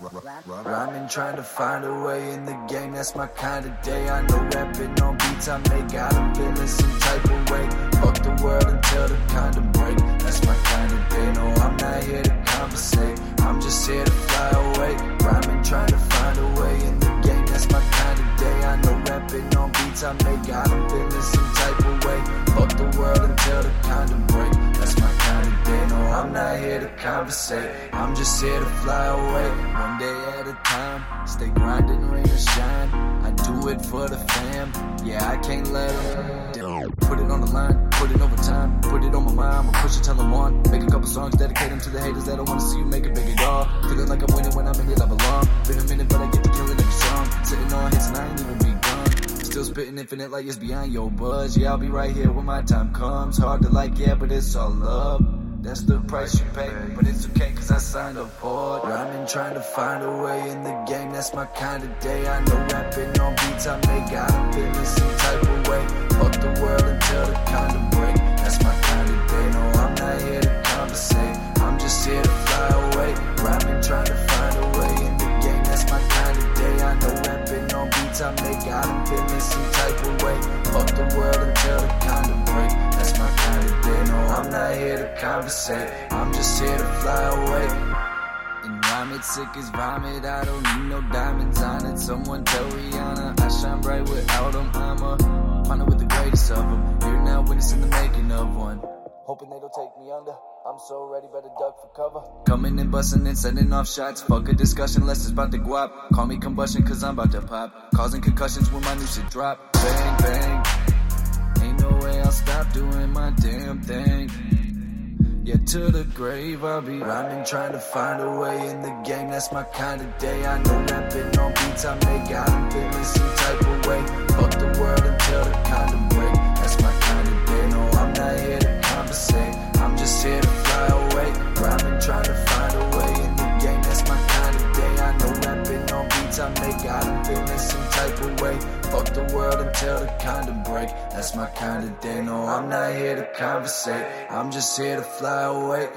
Rhyming, trying to find a way in the game, that's my kind of day. I know rapping on beats I make, them feeling some type of way. Fuck the world until the condom break, that's my kind of day. No, I'm not here to conversate, I'm just here to fly away. Rhyming, trying to find a way in the game, that's my kind of day. I know rapping on beats I make, them feeling some not here to conversate, I'm just here to fly away. One day at a time, stay grinding, rain or shine. I do it for the fam, yeah, I can't let them down. Put it on the line, put it over time, put it on my mind, I'ma push it till I'm on. Make a couple songs, dedicate them to the haters that don't wanna see you make it bigger, dog. Feeling like I'm winning when I'm in it, I belong. Been a minute, but I get to kill it every song. Sitting on hits and I ain't even begun. Still spitting infinite like it's beyond your buzz. Yeah, I'll be right here when my time comes. Hard to like, yeah, but it's all love. That's the price you pay, but it's okay cause I signed up for it. Rhyming, trying to find a way in the game, that's my kind of day. I know rapping on beats I make, got them feeling some type of way. Fuck the world until the condom break, that's my kind of day. No, I'm not here to conversate, I'm just here to fly away. Rhyming, trying to find a way in the game, that's my kind of day. I know rapping on beats I make, got them feeling not here to conversate, I'm just here to fly away. And rhyme it sick as vomit. I don't need no diamonds on it. Someone tell Rihanna I shine bright without them. I'm a partner with the greatest of them. You're now witnessing the making of one. Hoping they don't take me under. I'm so ready, better duck for cover. Coming and busting and sending off shots. Fuck a discussion, less it's about the guap. Call me combustion, cause I'm about to pop. Causing concussions when my new shit drop. Bang, bang. Ain't no way I'll stop doing my damn thing. To the grave I'll be rhyming, trying to find a way in the game. That's my kind of day. I know that rapping on beats I make, got them feeling the condom break. That's my kind of day. No, I'm not here to conversate. I'm just here to fly away.